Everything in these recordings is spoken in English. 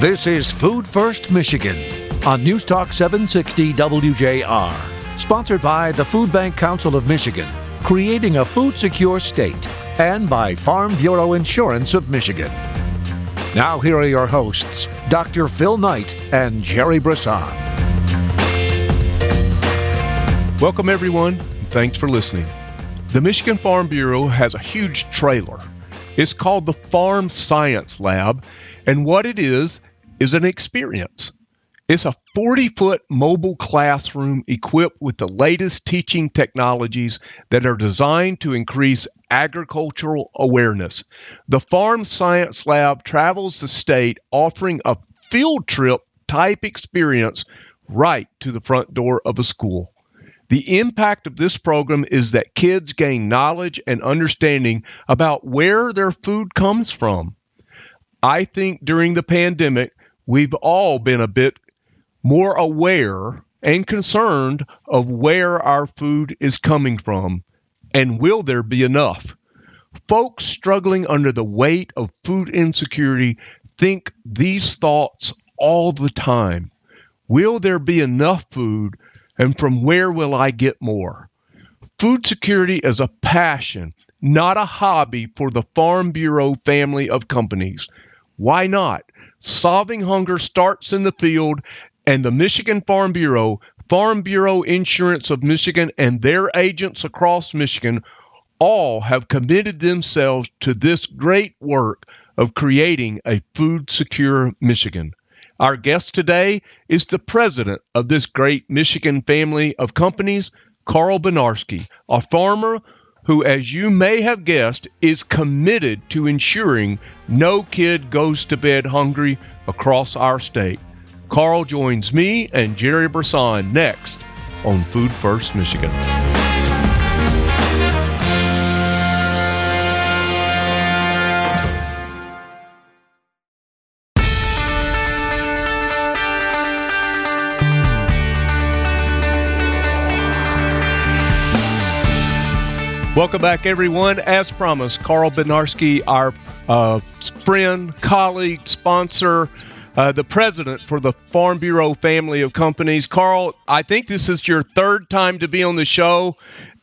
This is Food First Michigan on News Talk 760 WJR, sponsored by the Food Bank Council of Michigan, creating a food secure state, and by Farm Bureau Insurance of Michigan. Now, here are your hosts, Dr. Phil Knight and Jerry Brisson. Welcome, everyone. Thanks for listening. The Michigan Farm Bureau has a huge trailer. It's called the Farm Science Lab, and what it is, is an experience. It's a 40 foot mobile classroom equipped with the latest teaching technologies that are designed to increase agricultural awareness. The Farm Science Lab travels the state offering a field trip type experience right to the front door of a school. The impact of this program is that kids gain knowledge and understanding about where their food comes from. I think during the pandemic, we've all been a bit more aware and concerned of where our food is coming from and will there be enough. Folks struggling under the weight of food insecurity think these thoughts all the time. Will there be enough food and from where will I get more? Food security is a passion, not a hobby for the Farm Bureau family of companies. Why not? Solving hunger starts in the field, and the Michigan Farm Bureau, Farm Bureau Insurance of Michigan, and their agents across Michigan all have committed themselves to this great work of creating a food secure Michigan. Our guest today is the president of this great Michigan family of companies, Carl Bednarski, a farmer who, as you may have guessed, is committed to ensuring no kid goes to bed hungry across our state. Carl joins me and Jerry Brisson next on Food First Michigan. Welcome back, everyone. As promised, Carl Bednarski, our uh, friend, colleague, sponsor, uh, the president for the Farm Bureau family of companies. Carl, I think this is your third time to be on the show,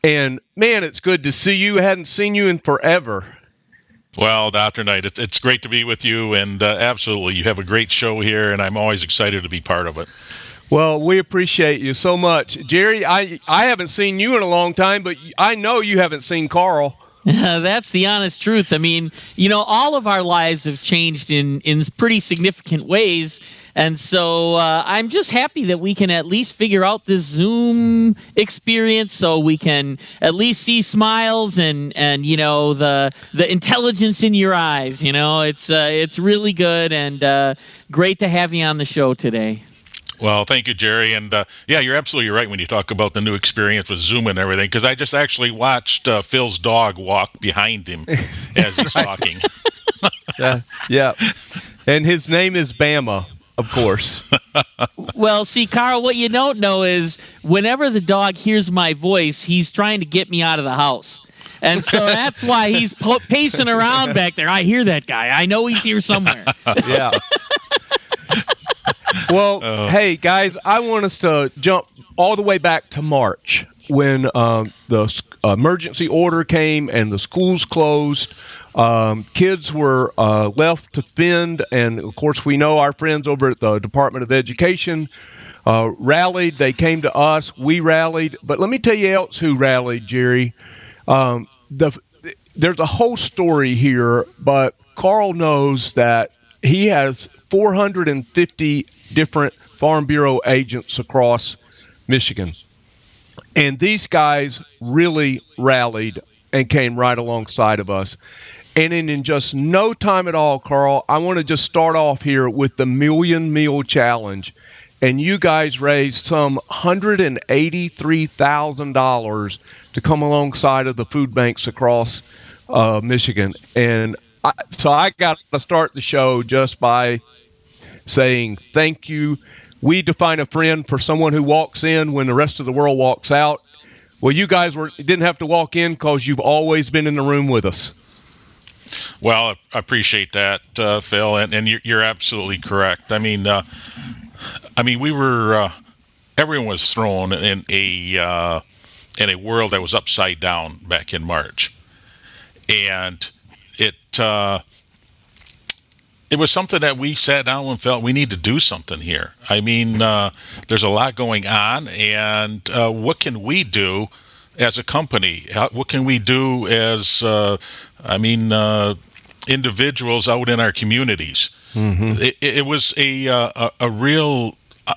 and man, it's good to see you. I hadn't seen you in forever. Well, Dr. Knight, it's, it's great to be with you, and uh, absolutely, you have a great show here, and I'm always excited to be part of it. Well, we appreciate you so much. Jerry, I, I haven't seen you in a long time, but I know you haven't seen Carl. That's the honest truth. I mean, you know, all of our lives have changed in in pretty significant ways, and so uh, I'm just happy that we can at least figure out this Zoom experience, so we can at least see smiles and and you know the the intelligence in your eyes. You know, it's uh, it's really good and uh, great to have you on the show today. Well, thank you, Jerry. And uh, yeah, you're absolutely right when you talk about the new experience with Zoom and everything, because I just actually watched uh, Phil's dog walk behind him as he's talking. yeah, yeah. And his name is Bama, of course. well, see, Carl, what you don't know is whenever the dog hears my voice, he's trying to get me out of the house. And so that's why he's pacing around back there. I hear that guy. I know he's here somewhere. yeah well, uh, hey guys, I want us to jump all the way back to March when um, the emergency order came and the schools closed. Um, kids were uh, left to fend, and of course, we know our friends over at the Department of Education uh, rallied. They came to us. We rallied. But let me tell you else who rallied, Jerry. Um, the, there's a whole story here, but Carl knows that he has 450 different Farm Bureau agents across Michigan. And these guys really rallied and came right alongside of us. And in, in just no time at all, Carl, I want to just start off here with the Million Meal Challenge. And you guys raised some $183,000 to come alongside of the food banks across uh, Michigan. And I, so I got to start the show just by saying thank you. We define a friend for someone who walks in when the rest of the world walks out. Well, you guys were didn't have to walk in because you've always been in the room with us. Well, I appreciate that, uh, Phil, and, and you're, you're, absolutely correct. I mean, uh, I mean, we were uh, everyone was thrown in a uh, in a world that was upside down back in March, and it uh, it was something that we sat down and felt we need to do something here. I mean, uh, there's a lot going on, and uh, what can we do as a company? How, what can we do as, uh, I mean, uh, individuals out in our communities? Mm-hmm. It, it, was a, uh, a, a real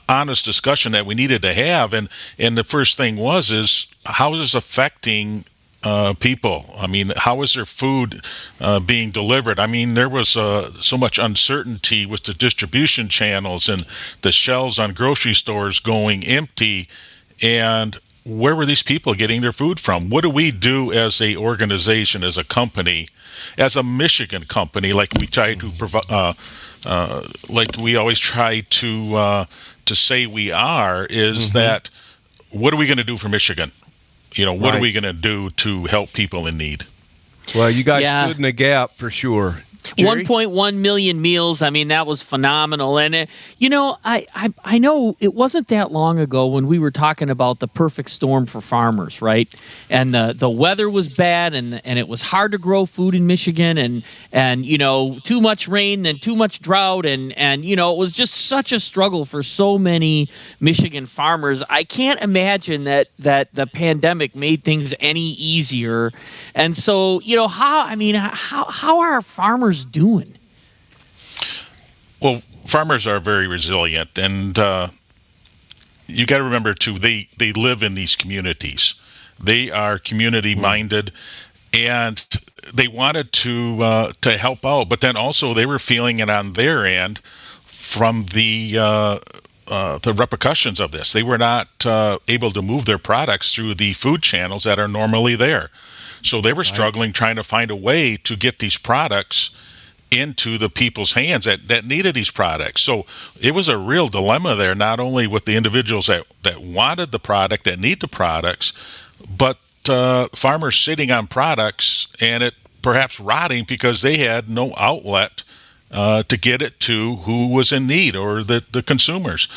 honest discussion that we needed to have, and and the first thing was is how is this affecting uh, people? I mean, how is their food uh, being delivered? I mean, there was uh, so much uncertainty with the distribution channels and the shelves on grocery stores going empty, and where were these people getting their food from? What do we do as a organization, as a company, as a Michigan company, like we try to provide, uh, uh, like we always try to uh, to say we are? Is mm-hmm. that what are we going to do for Michigan? You know, what right. are we going to do to help people in need? Well, you guys yeah. stood in the gap for sure. 1.1 million meals. I mean, that was phenomenal. And, uh, you know, I, I, I know it wasn't that long ago when we were talking about the perfect storm for farmers, right? And the, the weather was bad and, and it was hard to grow food in Michigan and, and, you know, too much rain and too much drought. And, and, you know, it was just such a struggle for so many Michigan farmers. I can't imagine that, that the pandemic made things any easier. And so, you know, how, I mean, how, how are farmers farmers doing? Well, farmers are very resilient, and uh, you got to remember too they they live in these communities. They are community minded, and they wanted to uh, to help out, but then also they were feeling it on their end from the uh, uh, the repercussions of this. They were not uh, able to move their products through the food channels that are normally there, so they were struggling right. trying to find a way to get these products into the people's hands that, that needed these products. So it was a real dilemma there, not only with the individuals that, that wanted the product, that need the products, but uh, farmers sitting on products and it perhaps rotting because they had no outlet uh, to get it to who was in need or the, the consumers.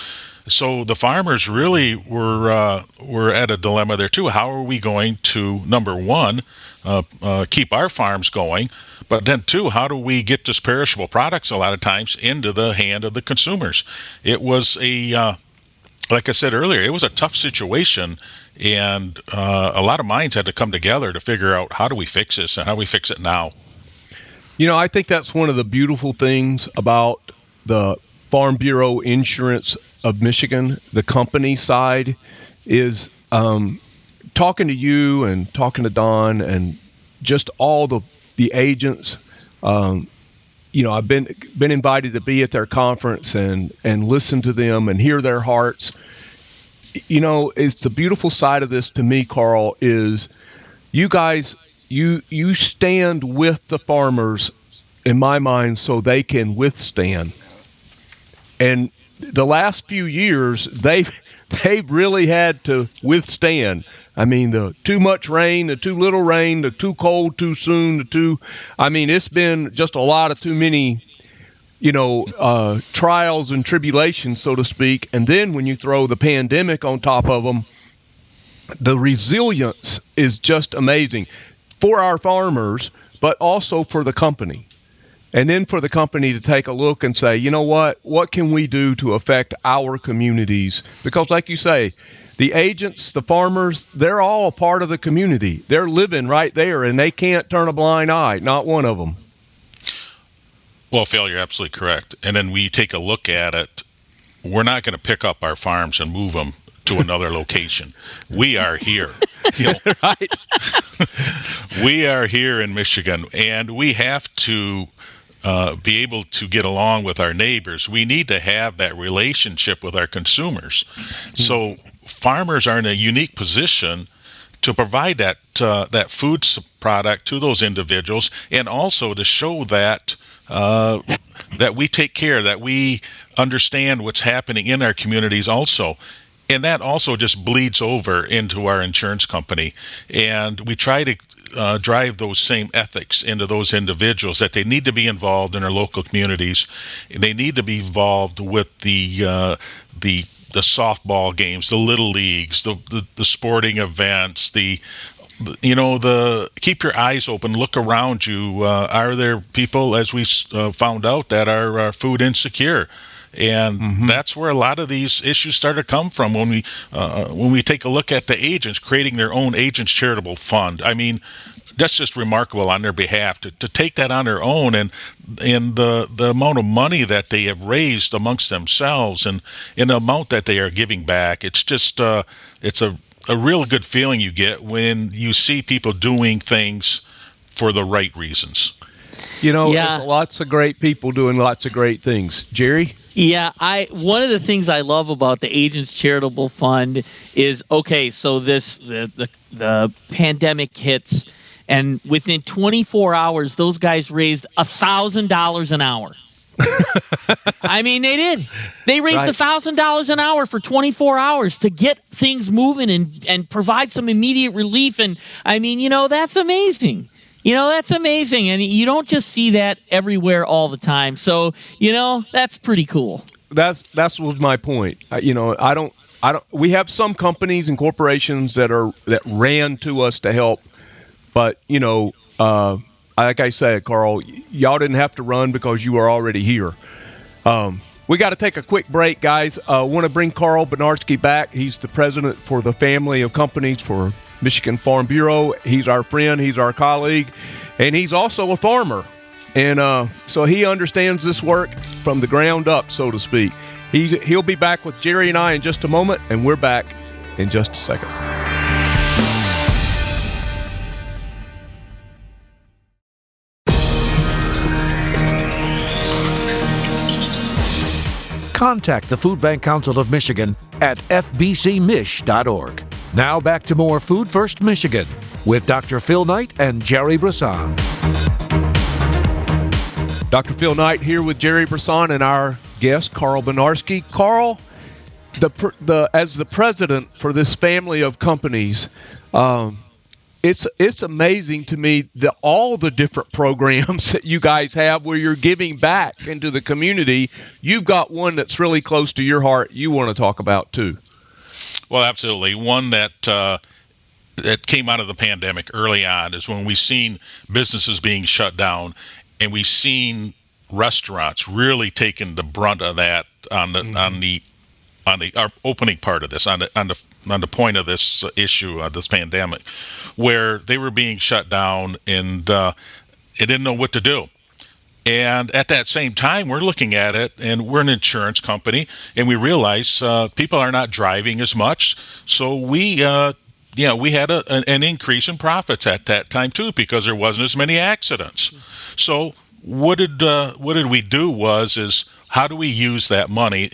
So the farmers really were uh, were at a dilemma there too. How are we going to number one uh, uh, keep our farms going? But then, too, how do we get this perishable products a lot of times into the hand of the consumers? It was a, uh, like I said earlier, it was a tough situation, and uh, a lot of minds had to come together to figure out how do we fix this and how do we fix it now. You know, I think that's one of the beautiful things about the Farm Bureau Insurance of Michigan, the company side, is um, talking to you and talking to Don and just all the the agents. Um, you know, I've been been invited to be at their conference and and listen to them and hear their hearts. You know, it's the beautiful side of this to me, Carl, is you guys you you stand with the farmers in my mind so they can withstand. And the last few years they've they've really had to withstand. I mean, the too much rain, the too little rain, the too cold too soon, the too. I mean, it's been just a lot of too many, you know, uh, trials and tribulations, so to speak. And then when you throw the pandemic on top of them, the resilience is just amazing for our farmers, but also for the company. And then for the company to take a look and say, you know what, what can we do to affect our communities? Because, like you say, the agents, the farmers, they're all a part of the community. They're living right there and they can't turn a blind eye, not one of them. Well, Phil, you're absolutely correct. And then we take a look at it. We're not going to pick up our farms and move them to another location. We are here. You know, right. we are here in Michigan, and we have to uh, be able to get along with our neighbors. We need to have that relationship with our consumers. Mm-hmm. So farmers are in a unique position to provide that uh, that food product to those individuals, and also to show that uh, that we take care, that we understand what's happening in our communities, also. And that also just bleeds over into our insurance company, and we try to uh, drive those same ethics into those individuals that they need to be involved in their local communities. They need to be involved with the uh, the the softball games, the little leagues, the, the, the sporting events, the you know the keep your eyes open look around you uh, are there people as we uh, found out that are uh, food insecure and mm-hmm. that's where a lot of these issues start to come from when we uh, when we take a look at the agents creating their own agents charitable fund i mean that's just remarkable on their behalf to, to take that on their own and and the the amount of money that they have raised amongst themselves and in the amount that they are giving back it's just uh, it's a a real good feeling you get when you see people doing things for the right reasons. You know, yeah. lots of great people doing lots of great things. Jerry? Yeah, I one of the things I love about the Agents Charitable Fund is okay, so this the the, the pandemic hits and within 24 hours those guys raised a thousand dollars an hour I mean, they did. They raised a thousand dollars an hour for 24 hours to get things moving and and provide some immediate relief. And I mean, you know, that's amazing. You know, that's amazing, and you don't just see that everywhere all the time. So, you know, that's pretty cool. That's that's was my point. you know, I don't, I don't. We have some companies and corporations that are that ran to us to help, but you know, uh, like I said, Carl, y'all didn't have to run because you were already here. Um, we got to take a quick break, guys. I uh, want to bring Carl Bednarski back. He's the president for the family of companies for Michigan Farm Bureau. He's our friend, he's our colleague, and he's also a farmer. And uh, so he understands this work from the ground up, so to speak. He's, he'll be back with Jerry and I in just a moment, and we're back in just a second. contact the Food Bank Council of Michigan at fbcmich.org. Now back to more Food First Michigan with Dr. Phil Knight and Jerry Brisson. Dr. Phil Knight here with Jerry Brisson and our guest Carl Bednarski. Carl, the the as the president for this family of companies, um, it's it's amazing to me that all the different programs that you guys have where you're giving back into the community. You've got one that's really close to your heart. You want to talk about too. Well, absolutely. One that uh, that came out of the pandemic early on is when we've seen businesses being shut down, and we've seen restaurants really taking the brunt of that on the mm-hmm. on the on the our opening part of this on the on the on the point of this issue of this pandemic, where they were being shut down and uh, they didn't know what to do. And at that same time, we're looking at it, and we're an insurance company, and we realize uh, people are not driving as much, so we. Uh, yeah, we had a, an increase in profits at that time too because there wasn't as many accidents. So what did uh, what did we do was is how do we use that money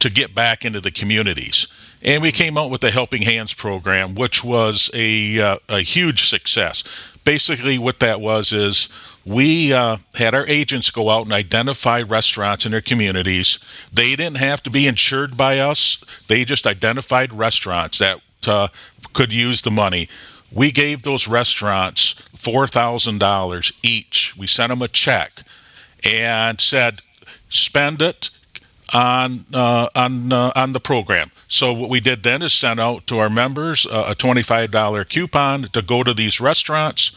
to get back into the communities. And we came out with the Helping Hands program, which was a, uh, a huge success. Basically, what that was is we uh, had our agents go out and identify restaurants in their communities. They didn't have to be insured by us, they just identified restaurants that uh, could use the money. We gave those restaurants $4,000 each. We sent them a check and said, spend it on uh, on uh, on the program. So what we did then is sent out to our members uh, a $25 coupon to go to these restaurants.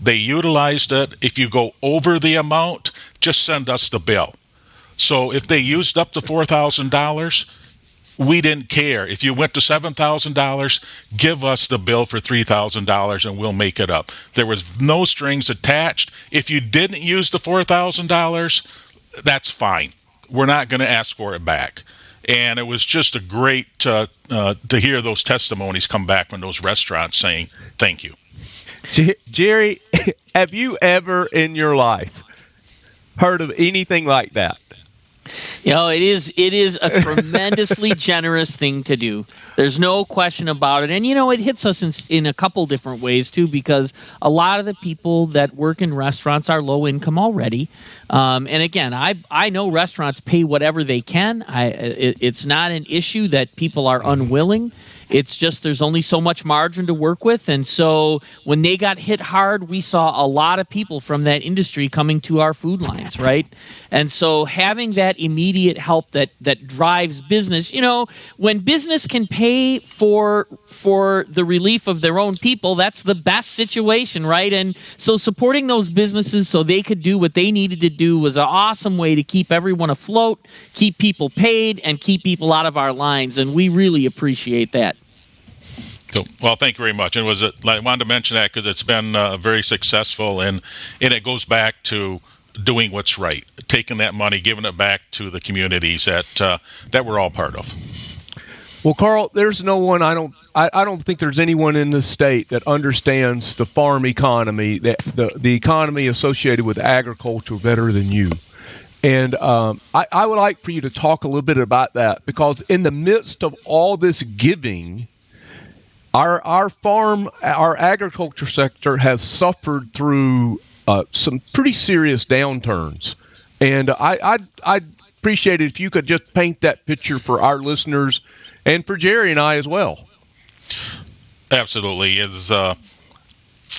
They utilized it. If you go over the amount, just send us the bill. So if they used up the $4,000, we didn't care. If you went to $7,000, give us the bill for $3,000 and we'll make it up. There was no strings attached. If you didn't use the $4,000, that's fine we're not going to ask for it back. And it was just a great uh, uh, to hear those testimonies come back from those restaurants saying thank you. Jerry, have you ever in your life heard of anything like that? You know, it is it is a tremendously generous thing to do. There's no question about it. And you know, it hits us in, in a couple different ways too, because a lot of the people that work in restaurants are low income already. Um, and again, I I know restaurants pay whatever they can. I it, it's not an issue that people are unwilling it's just there's only so much margin to work with. And so when they got hit hard, we saw a lot of people from that industry coming to our food lines, right? And so having that immediate help that that drives business, you know, when business can pay for for the relief of their own people, that's the best situation, right? And so supporting those businesses so they could do what they needed to do was an awesome way to keep everyone afloat, keep people paid, and keep people out of our lines. And we really appreciate that. So, well, thank you very much. And was it? I wanted to mention that because it's been uh, very successful, and and it goes back to doing what's right, taking that money, giving it back to the communities that uh, that we're all part of. Well, Carl, there's no one I don't I, I don't think there's anyone in the state that understands the farm economy, that the, the economy associated with agriculture better than you. And um, I, I would like for you to talk a little bit about that because in the midst of all this giving, our our farm, our agriculture sector has suffered through uh, some pretty serious downturns, and I I I appreciate it if you could just paint that picture for our listeners and for Jerry and I as well. Absolutely, is uh,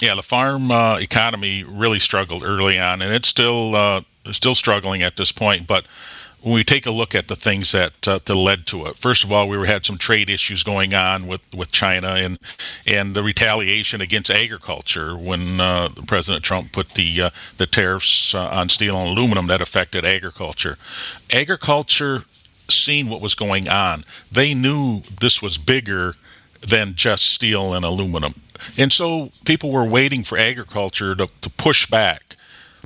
yeah, the farm uh, economy really struggled early on, and it's still uh, still struggling at this point, but when we take a look at the things that uh, that led to it, first of all, we had some trade issues going on with, with China and and the retaliation against agriculture when uh, President Trump put the uh, the tariffs uh, on steel and aluminum that affected agriculture. Agriculture seen what was going on. They knew this was bigger than just steel and aluminum, and so people were waiting for agriculture to, to push back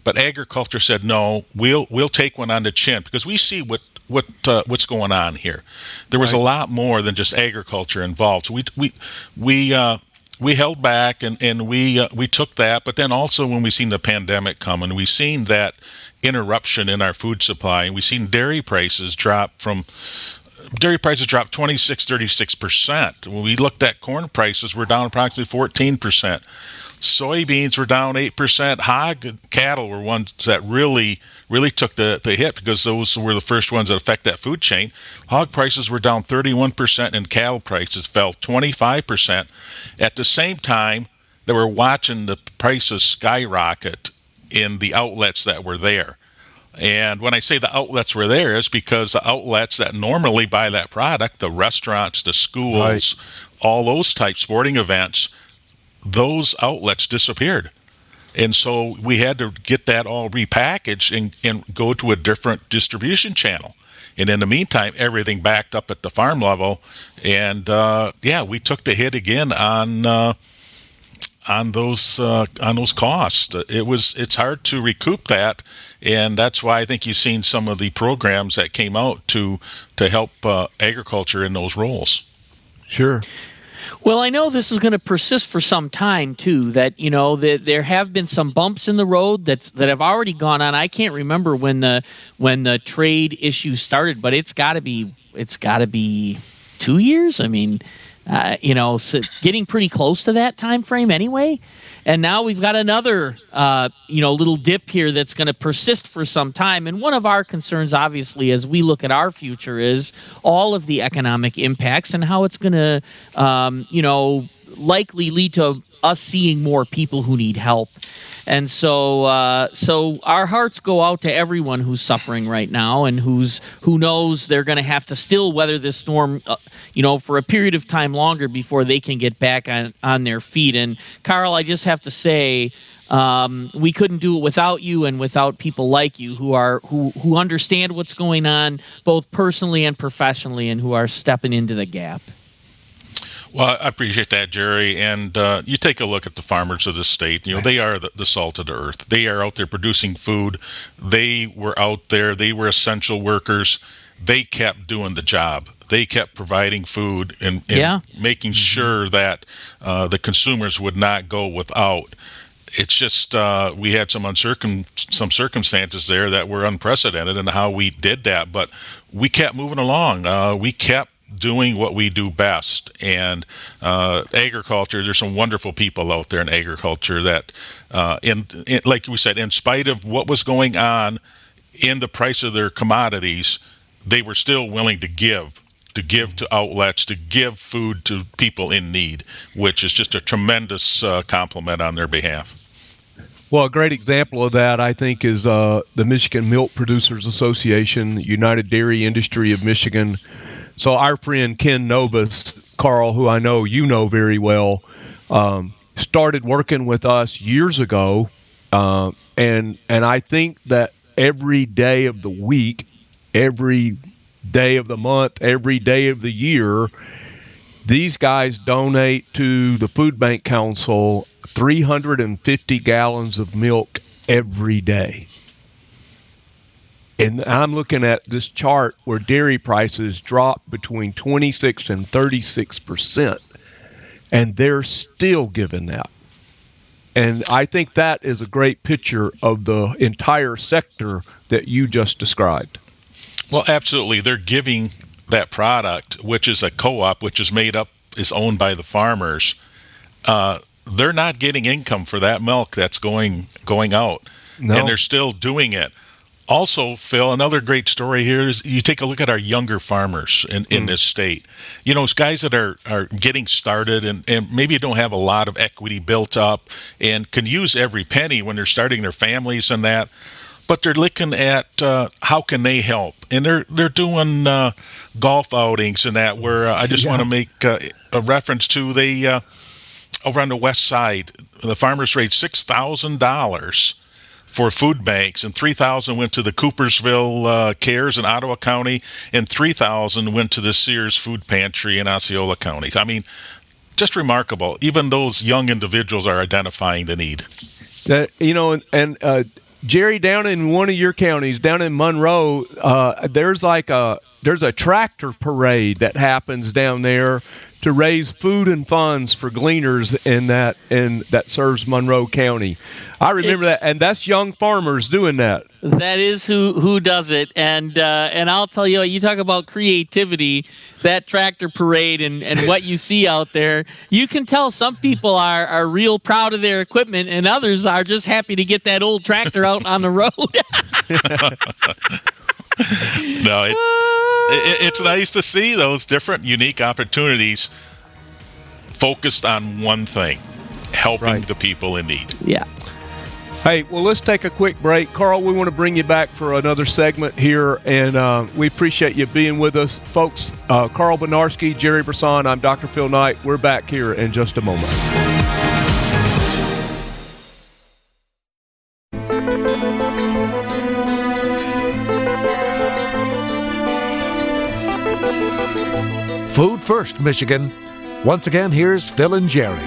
but agriculture said no. We'll we'll take one on the chin because we see what what uh, what's going on here. There was right. a lot more than just agriculture involved. So we we we. Uh, we held back and, and we uh, we took that, but then also when we seen the pandemic come and we seen that interruption in our food supply, and we seen dairy prices drop from dairy prices dropped 26 36 percent. When we looked at corn prices, we're down approximately 14 percent. Soybeans were down 8%. Hog cattle were ones that really, really took the, the hit because those were the first ones that affect that food chain. Hog prices were down 31% and cattle prices fell 25%. At the same time, they were watching the prices skyrocket in the outlets that were there. And when I say the outlets were there, is because the outlets that normally buy that product, the restaurants, the schools, right. all those type sporting events, those outlets disappeared. And so we had to get that all repackaged and, and go to a different distribution channel. And in the meantime, everything backed up at the farm level. And uh, yeah, we took the hit again on uh, on those uh, on those costs. It was it's hard to recoup that, and that's why I think you've seen some of the programs that came out to to help uh, agriculture in those roles. Sure. Well, I know this is going to persist for some time too. That you know that there have been some bumps in the road that's that have already gone on. I can't remember when the when the trade issue started, but it's got to be it's got to be two years. I mean, uh, you know, so getting pretty close to that time frame anyway. And now we've got another, uh, you know, little dip here that's going to persist for some time. And one of our concerns, obviously, as we look at our future, is all of the economic impacts and how it's going to, um, you know, likely lead to us seeing more people who need help. And so, uh, so our hearts go out to everyone who's suffering right now, and who's who knows they're going to have to still weather this storm, uh, you know, for a period of time longer before they can get back on on their feet. And Carl, I just have to say. Um, we couldn't do it without you and without people like you who are who who understand what's going on both personally and professionally and who are stepping into the gap. Well, I appreciate that, Jerry. And uh, you take a look at the farmers of the state. You know, they are the, the, salt of the earth. They are out there producing food. They were out there. They were essential workers. They kept doing the job. They kept providing food and, and yeah. making mm-hmm. sure that uh, the consumers would not go without. It's just uh, we had some uncircum some circumstances there that were unprecedented in how we did that, but we kept moving along. Uh, we kept doing what we do best. And uh, agriculture, there's some wonderful people out there in agriculture that, uh, in, in, like we said, in spite of what was going on in the price of their commodities, they were still willing to give to give to outlets, to give food to people in need, which is just a tremendous uh, compliment on their behalf. Well, a great example of that, I think, is uh, the Michigan Milk Producers Association, United Dairy Industry of Michigan. So, our friend Ken Nobis, Carl, who I know you know very well, um, started working with us years ago, uh, and and I think that every day of the week, every day of the month, every day of the year, these guys donate to the Food Bank Council 350 gallons of milk every day. And I'm looking at this chart where dairy prices drop between 26 and 36 percent, and they're still giving that. And I think that is a great picture of the entire sector that you just described. Well, absolutely. They're giving that product, which is a co-op, which is made up, is owned by the farmers. Uh, they're not getting income for that milk that's going going out, no. and they're still doing it. Also, Phil, another great story here is you take a look at our younger farmers in, in mm. this state. You know, it's guys that are, are getting started and, and maybe don't have a lot of equity built up and can use every penny when they're starting their families and that but they're looking at uh, how can they help, and they're they're doing uh, golf outings and that. Where uh, I just yeah. want to make uh, a reference to they uh, over on the west side, the farmers raised six thousand dollars for food banks, and three thousand went to the Coopersville uh, Cares in Ottawa County, and three thousand went to the Sears Food Pantry in Osceola County. I mean, just remarkable. Even those young individuals are identifying the need. Uh, you know, and, and uh, Jerry, down in one of your counties, down in Monroe, uh, there's like a there's a tractor parade that happens down there to raise food and funds for gleaners in that in that serves Monroe County. I remember it's, that, and that's young farmers doing that. That is who who does it, and uh, and I'll tell you, you talk about creativity. That tractor parade and, and what you see out there, you can tell some people are are real proud of their equipment, and others are just happy to get that old tractor out on the road. no, it, it, it's nice to see those different, unique opportunities focused on one thing helping right. the people in need. Yeah. Hey, well, let's take a quick break. Carl, we want to bring you back for another segment here, and uh, we appreciate you being with us. Folks, uh, Carl Bednarski, Jerry Brisson, I'm Dr. Phil Knight. We're back here in just a moment. First, Michigan. Once again, here's Phil and Jerry.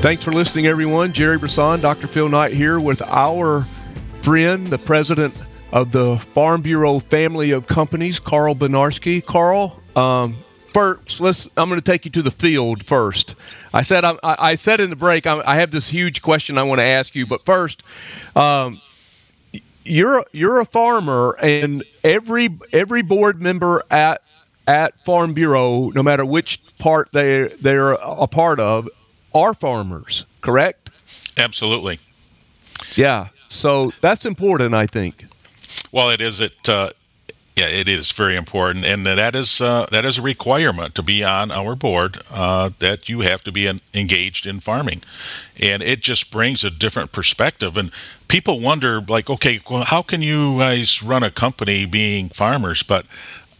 Thanks for listening, everyone. Jerry Brisson, Dr. Phil Knight here with our friend, the president of the Farm Bureau family of companies, Carl Bednarski. Carl, um, first, let's. I'm going to take you to the field first. I said I, I said in the break I, I, have this huge question I want to ask you, but first, um, you're you're a farmer, and every every board member at at Farm Bureau, no matter which part they they're a part of, are farmers. Correct? Absolutely. Yeah. So that's important, I think. Well, it is. It uh, yeah, it is very important, and that is uh, that is a requirement to be on our board. Uh, that you have to be engaged in farming, and it just brings a different perspective. And people wonder, like, okay, well, how can you guys run a company being farmers? But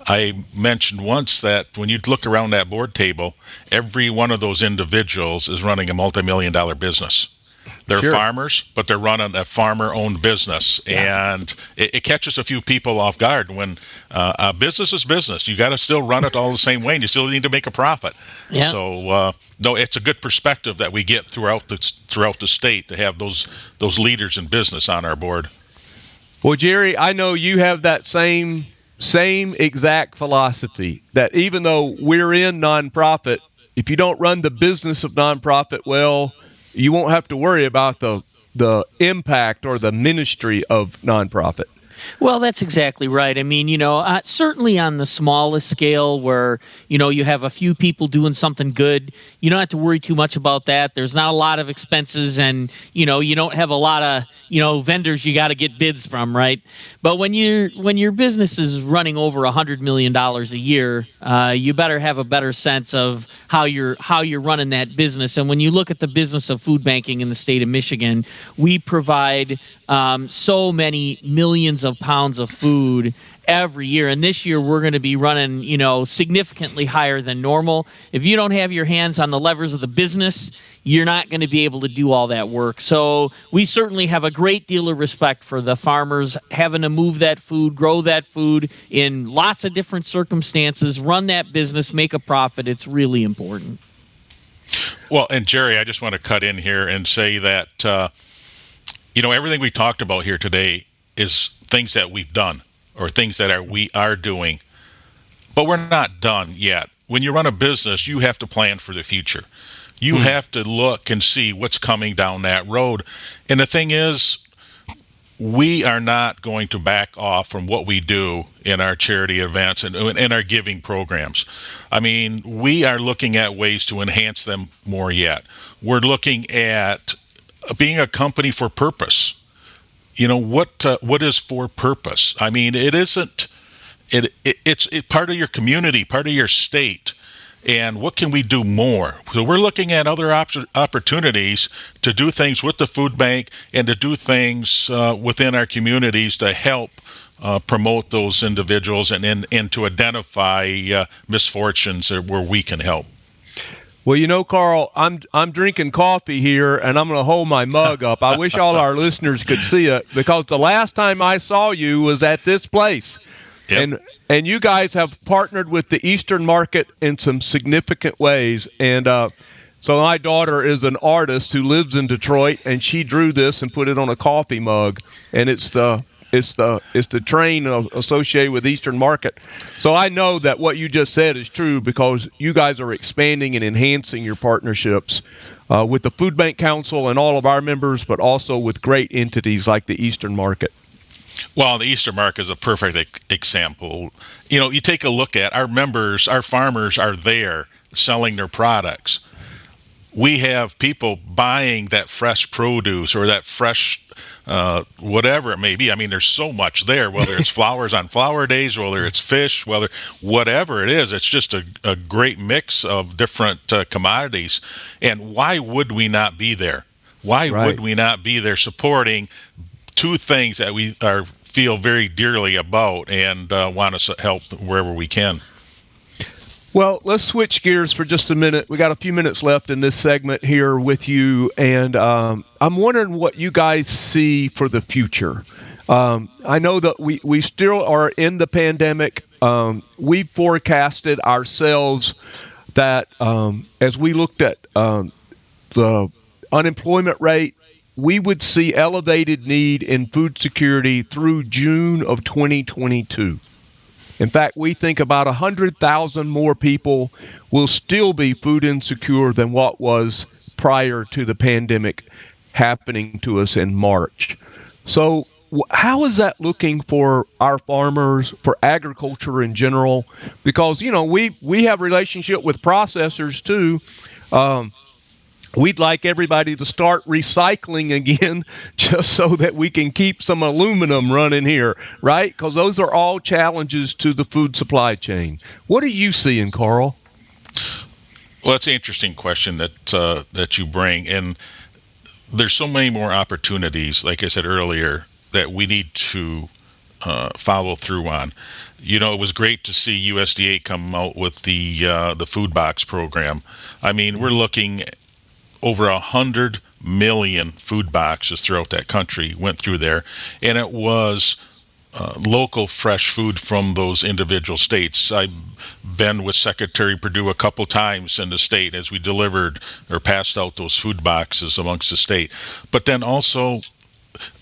I mentioned once that when you look around that board table, every one of those individuals is running a multi-million dollar business. They're sure. farmers, but they're running a farmer-owned business, yeah. and it, it, catches a few people off guard when uh, a business is business. You got to still run it all the same way, and you still need to make a profit. Yeah. So, uh, no, it's a good perspective that we get throughout the throughout the state to have those those leaders in business on our board. Well, Jerry, I know you have that same same exact philosophy that even though we're in nonprofit, if you don't run the business of nonprofit well you won't have to worry about the the impact or the ministry of nonprofit. Well, that's exactly right. I mean, you know, uh, certainly on the smallest scale where, you know, you have a few people doing something good, you don't have to worry too much about that. There's not a lot of expenses and, you know, you don't have a lot of, you know, vendors you got to get bids from, right? But when you when your business is running over a 100 million dollars a year, uh, you better have a better sense of how you're how you're running that business. And when you look at the business of food banking in the state of Michigan, we provide um, so many millions of pounds of food every year. And this year we're going to be running, you know, significantly higher than normal. If you don't have your hands on the levers of the business, you're not going to be able to do all that work. So we certainly have a great deal of respect for the farmers having to move that food, grow that food in lots of different circumstances, run that business, make a profit. It's really important. Well, and Jerry, I just want to cut in here and say that, uh, you know, everything we talked about here today is things that we've done or things that are we are doing, but we're not done yet. When you run a business, you have to plan for the future. You hmm. have to look and see what's coming down that road. And the thing is, we are not going to back off from what we do in our charity events and in our giving programs. I mean, we are looking at ways to enhance them more yet. We're looking at being a company for purpose. You know what? Uh, what is for purpose? I mean, it isn't. It, it it's it, part of your community, part of your state and what can we do more? So we're looking at other op- opportunities to do things with the food bank and to do things uh, within our communities to help uh, promote those individuals and, and, and to identify uh, misfortunes where we can help. Well, you know, Carl, I'm I'm drinking coffee here, and I'm going to hold my mug up. I wish all our listeners could see it because the last time I saw you was at this place, yep. and and you guys have partnered with the Eastern Market in some significant ways. And uh, so my daughter is an artist who lives in Detroit, and she drew this and put it on a coffee mug, and it's the it's the it's the train associated with Eastern Market. So I know that what you just said is true because you guys are expanding and enhancing your partnerships uh, with the Food Bank Council and all of our members, but also with great entities like the Eastern Market. Well, the Eastern Market is a perfect example. You know, you take a look at our members, our farmers are there selling their products. We have people buying that fresh produce or that fresh uh, whatever it may be. I mean, there's so much there, whether it's flowers on flower days, whether it's fish, whether whatever it is. It's just a, a great mix of different uh, commodities. And why would we not be there? Why right. would we not be there supporting two things that we are feel very dearly about and uh, want to help wherever we can. Well, let's switch gears for just a minute. We got a few minutes left in this segment here with you, and um, I'm wondering what you guys see for the future. Um, I know that we, we still are in the pandemic. Um, we forecasted ourselves that um, as we looked at um, the unemployment rate we would see elevated need in food security through June of 2022. In fact, we think about 100,000 more people will still be food insecure than what was prior to the pandemic happening to us in March. So, how is that looking for our farmers, for agriculture in general? Because you know we we have relationship with processors too. Um, We'd like everybody to start recycling again just so that we can keep some aluminum running here, right? Because those are all challenges to the food supply chain. What are you seeing, Carl? Well, that's an interesting question that uh, that you bring, and there's so many more opportunities. Like I said earlier, that we need to uh, follow through on. You know, it was great to see USDA come out with the uh, the food box program. I mean, we're looking over a hundred million food boxes throughout that country went through there, and it was uh, local fresh food from those individual states. I've been with Secretary Perdue a couple times in the state as we delivered or passed out those food boxes amongst the state. But then also,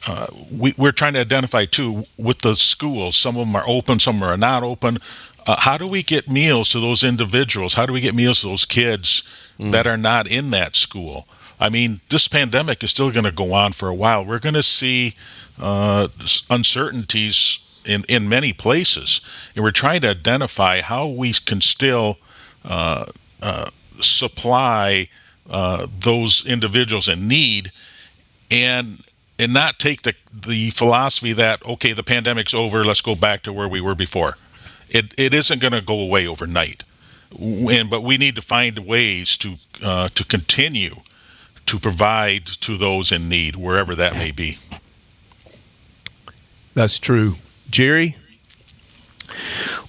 uh, we, are trying to identify too with the schools. Some of them are open, some are not open. Uh, how do we get meals to those individuals? How do we get meals to those kids mm. that are not in that school? I mean, this pandemic is still going to go on for a while. We're going to see uh, uncertainties in, in many places, and we're trying to identify how we can still uh, uh, supply uh, those individuals in need, and and not take the the philosophy that okay, the pandemic's over, let's go back to where we were before. It it isn't going to go away overnight, and but we need to find ways to uh, to continue to provide to those in need wherever that may be. That's true. Jerry?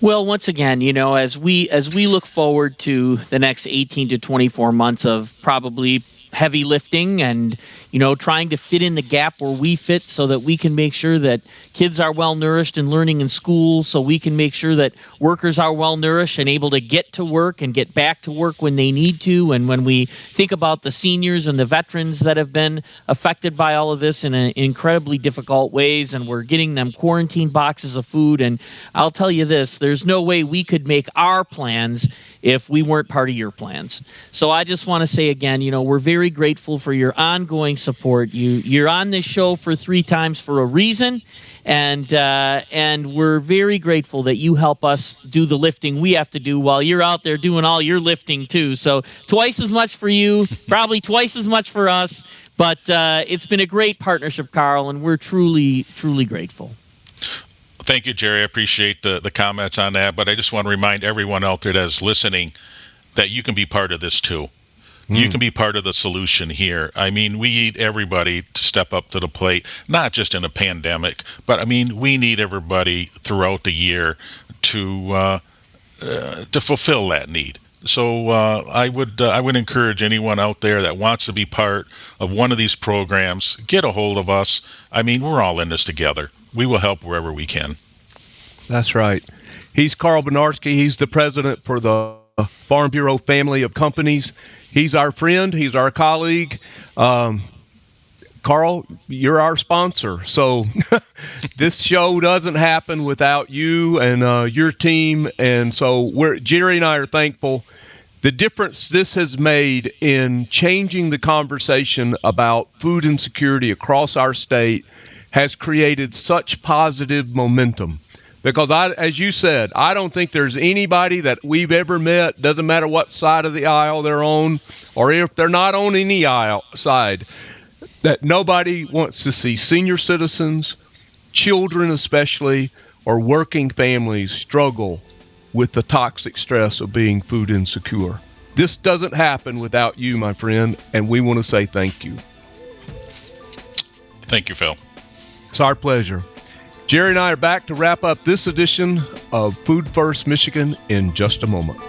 Well, once again, you know, as we as we look forward to the next 18 to 24 months of probably heavy lifting and you know trying to fit in the gap where we fit so that we can make sure that kids are well nourished and learning in school so we can make sure that workers are well nourished and able to get to work and get back to work when they need to. And when we think about the seniors and the veterans that have been affected by all of this in incredibly difficult ways and we're getting them quarantine boxes of food. And I'll tell you this there's no way we could make our plans if we weren't part of your plans. So I just want to say again you know we're very very grateful for your ongoing support. You you're on this show for three times for a reason, and uh, and we're very grateful that you help us do the lifting we have to do while you're out there doing all your lifting too. So twice as much for you, probably twice as much for us. But uh, it's been a great partnership, Carl, and we're truly truly grateful. Thank you, Jerry. I appreciate the, the comments on that. But I just want to remind everyone out there that is listening that you can be part of this too. Mm. You can be part of the solution here. I mean, we need everybody to step up to the plate, not just in a pandemic, but I mean, we need everybody throughout the year to uh, uh, to fulfill that need. So uh, I would uh, I would encourage anyone out there that wants to be part of one of these programs, get a hold of us. I mean, we're all in this together. We will help wherever we can. That's right. He's Carl Bednarski. He's the president for the Farm Bureau family of companies he's our friend, he's our colleague. Um, Carl, you're our sponsor. So this show doesn't happen without you and uh, your team. And so we're, Jerry and I are thankful. The difference this has made in changing the conversation about food insecurity across our state has created such positive momentum because I, as you said, I don't think there's anybody that we've ever met. Doesn't matter what side of the aisle they're on, or if they're not on any aisle side, that nobody wants to see senior citizens, children especially, or working families struggle with the toxic stress of being food insecure. This doesn't happen without you, my friend, and we want to say thank you. Thank you, Phil. It's our pleasure. Jerry and I are back to wrap up this edition of Food First Michigan in just a moment.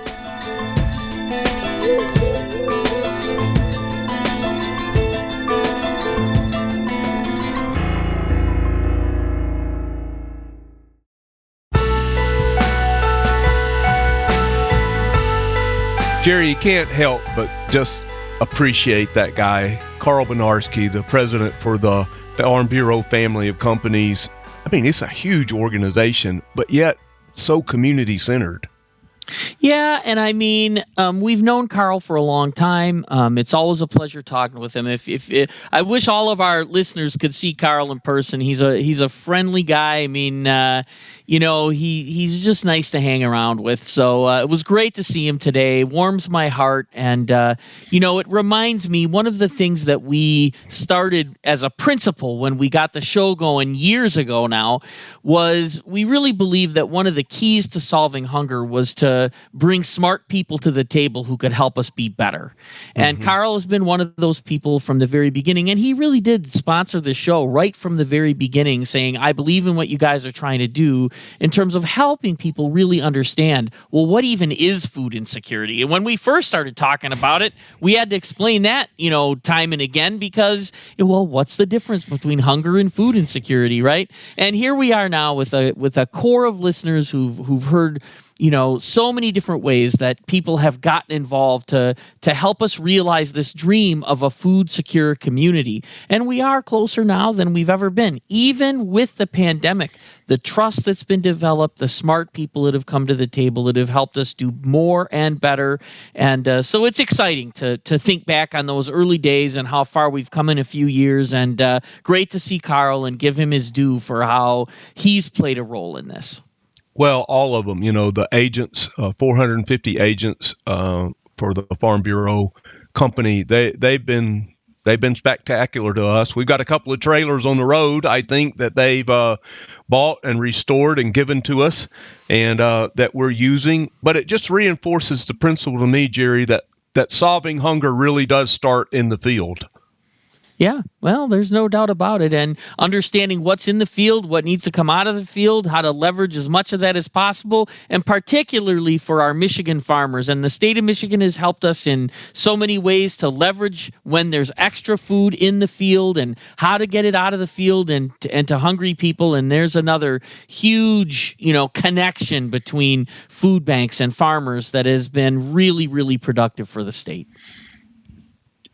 Jerry, you can't help but just appreciate that guy, Carl Bednarski, the president for the Farm Bureau family of companies I mean, it's a huge organization, but yet so community centered. Yeah, and I mean, um, we've known Carl for a long time. Um, it's always a pleasure talking with him. If, if, if, I wish all of our listeners could see Carl in person. He's a he's a friendly guy. I mean, uh, you know, he he's just nice to hang around with. So uh, it was great to see him today. Warms my heart, and uh, you know, it reminds me one of the things that we started as a principle when we got the show going years ago. Now was we really believe that one of the keys to solving hunger was to bring smart people to the table who could help us be better. And mm-hmm. Carl has been one of those people from the very beginning, and he really did sponsor the show right from the very beginning, saying, "I believe in what you guys are trying to do." In terms of helping people really understand well, what even is food insecurity? And when we first started talking about it, we had to explain that, you know, time and again because, well, what's the difference between hunger and food insecurity, right? And here we are now with a with a core of listeners who've who've heard you know, so many different ways that people have gotten involved to to help us realize this dream of a food secure community. And we are closer now than we've ever been, even with the pandemic. The trust that's been developed, the smart people that have come to the table that have helped us do more and better, and uh, so it's exciting to to think back on those early days and how far we've come in a few years. And uh, great to see Carl and give him his due for how he's played a role in this. Well, all of them, you know, the agents, uh, 450 agents uh, for the Farm Bureau company, they they've been they've been spectacular to us. We've got a couple of trailers on the road, I think, that they've uh, bought and restored and given to us, and uh, that we're using. But it just reinforces the principle to me, Jerry, that that solving hunger really does start in the field. Yeah, well, there's no doubt about it. And understanding what's in the field, what needs to come out of the field, how to leverage as much of that as possible, and particularly for our Michigan farmers. And the state of Michigan has helped us in so many ways to leverage when there's extra food in the field and how to get it out of the field and to, and to hungry people. And there's another huge, you know, connection between food banks and farmers that has been really, really productive for the state.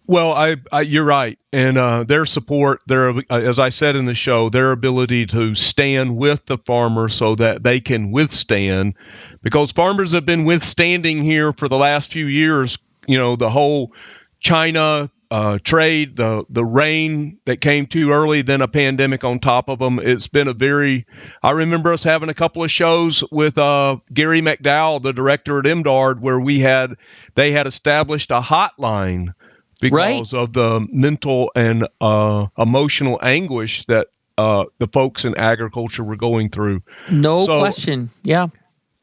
Well, I, I, you're right, and uh, their support, their uh, as I said in the show, their ability to stand with the farmer so that they can withstand, because farmers have been withstanding here for the last few years. You know, the whole China uh, trade, the the rain that came too early, then a pandemic on top of them. It's been a very. I remember us having a couple of shows with uh, Gary McDowell, the director at MDARD, where we had they had established a hotline because right. of the mental and uh, emotional anguish that uh, the folks in agriculture were going through. No so question. Yeah.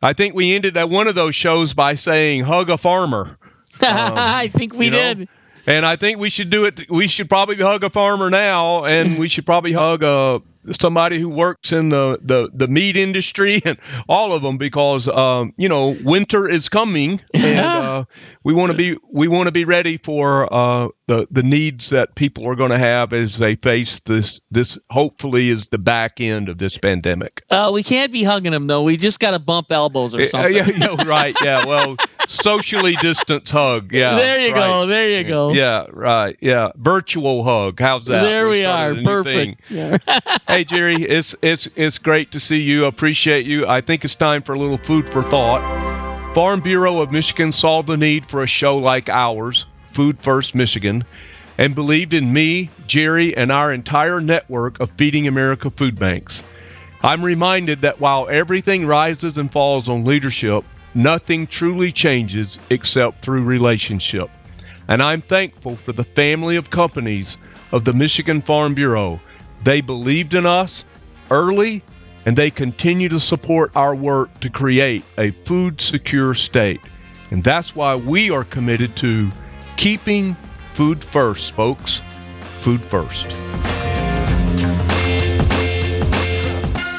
I think we ended at one of those shows by saying "hug a farmer." Um, I think we did. Know? And I think we should do it. We should probably hug a farmer now, and we should probably hug a somebody who works in the, the, the meat industry and all of them because um, you know winter is coming and uh, we want to be we want to be ready for uh, the the needs that people are going to have as they face this this hopefully is the back end of this pandemic. Uh, we can't be hugging them though. We just got to bump elbows or something. Yeah, yeah, right. Yeah. Well, socially distance hug. Yeah. There you right. go. There you go. Yeah. Right. Yeah. Virtual hug. How's that? There we are. Perfect. Yeah. hey Jerry, it's it's it's great to see you. Appreciate you. I think it's time for a little food for thought. Farm Bureau of Michigan saw the need for a show like ours, Food First Michigan, and believed in me, Jerry, and our entire network of Feeding America food banks. I'm reminded that while everything rises and falls on leadership, nothing truly changes except through relationship. And I'm thankful for the family of companies of the Michigan Farm Bureau. They believed in us early and they continue to support our work to create a food secure state. And that's why we are committed to keeping food first, folks. Food first.